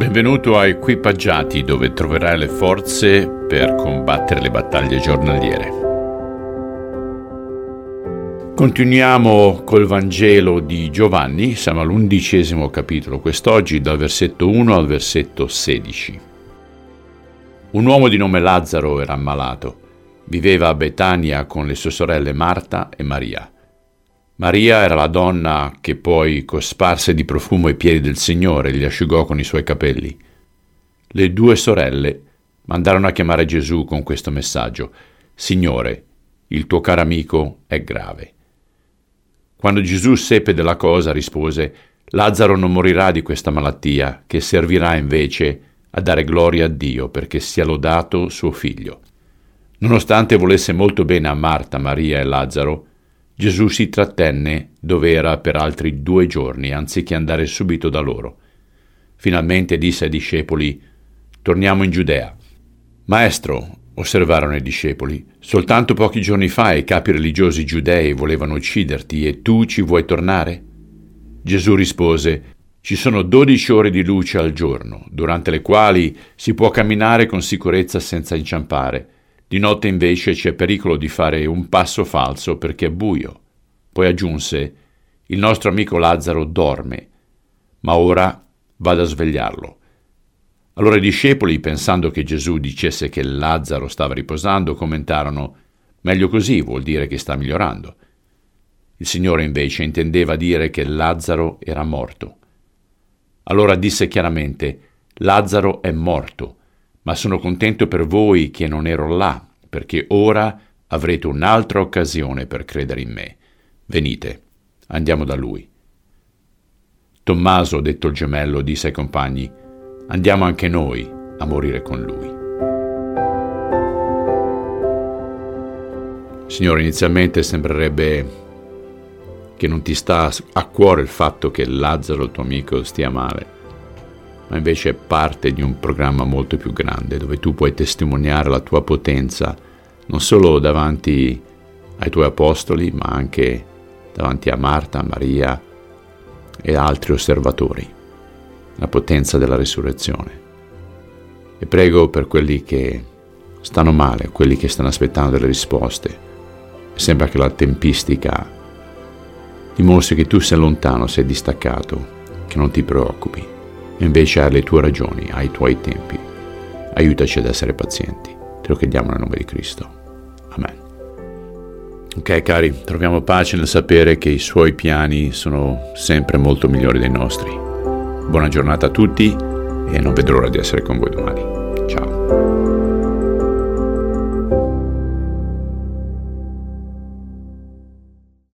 Benvenuto a Equipaggiati dove troverai le forze per combattere le battaglie giornaliere. Continuiamo col Vangelo di Giovanni, siamo all'undicesimo capitolo quest'oggi, dal versetto 1 al versetto 16. Un uomo di nome Lazzaro era ammalato, viveva a Betania con le sue sorelle Marta e Maria. Maria era la donna che poi cosparse di profumo i piedi del Signore e li asciugò con i suoi capelli. Le due sorelle mandarono a chiamare Gesù con questo messaggio: Signore, il tuo caro amico è grave. Quando Gesù seppe della cosa, rispose: Lazzaro non morirà di questa malattia, che servirà invece a dare gloria a Dio perché sia lodato suo figlio. Nonostante volesse molto bene a Marta, Maria e Lazzaro, Gesù si trattenne dove era per altri due giorni, anziché andare subito da loro. Finalmente disse ai discepoli, Torniamo in Giudea. Maestro, osservarono i discepoli, soltanto pochi giorni fa i capi religiosi giudei volevano ucciderti e tu ci vuoi tornare? Gesù rispose, ci sono dodici ore di luce al giorno, durante le quali si può camminare con sicurezza senza inciampare di notte invece c'è pericolo di fare un passo falso perché è buio. Poi aggiunse, il nostro amico Lazzaro dorme, ma ora vado a svegliarlo. Allora i discepoli, pensando che Gesù dicesse che Lazzaro stava riposando, commentarono, meglio così vuol dire che sta migliorando. Il Signore invece intendeva dire che Lazzaro era morto. Allora disse chiaramente, Lazzaro è morto ma sono contento per voi che non ero là, perché ora avrete un'altra occasione per credere in me. Venite, andiamo da lui. Tommaso, detto il gemello, disse ai compagni, andiamo anche noi a morire con lui. Signore, inizialmente sembrerebbe che non ti sta a cuore il fatto che Lazzaro, tuo amico, stia male ma invece è parte di un programma molto più grande dove tu puoi testimoniare la tua potenza non solo davanti ai tuoi apostoli, ma anche davanti a Marta, Maria e altri osservatori, la potenza della risurrezione. E prego per quelli che stanno male, quelli che stanno aspettando delle risposte. Sembra che la tempistica dimostri che tu sei lontano, sei distaccato, che non ti preoccupi invece hai le tue ragioni, hai i tuoi tempi. Aiutaci ad essere pazienti. Te lo chiediamo nel nome di Cristo. Amen. Ok cari, troviamo pace nel sapere che i suoi piani sono sempre molto migliori dei nostri. Buona giornata a tutti e non vedo l'ora di essere con voi domani. Ciao.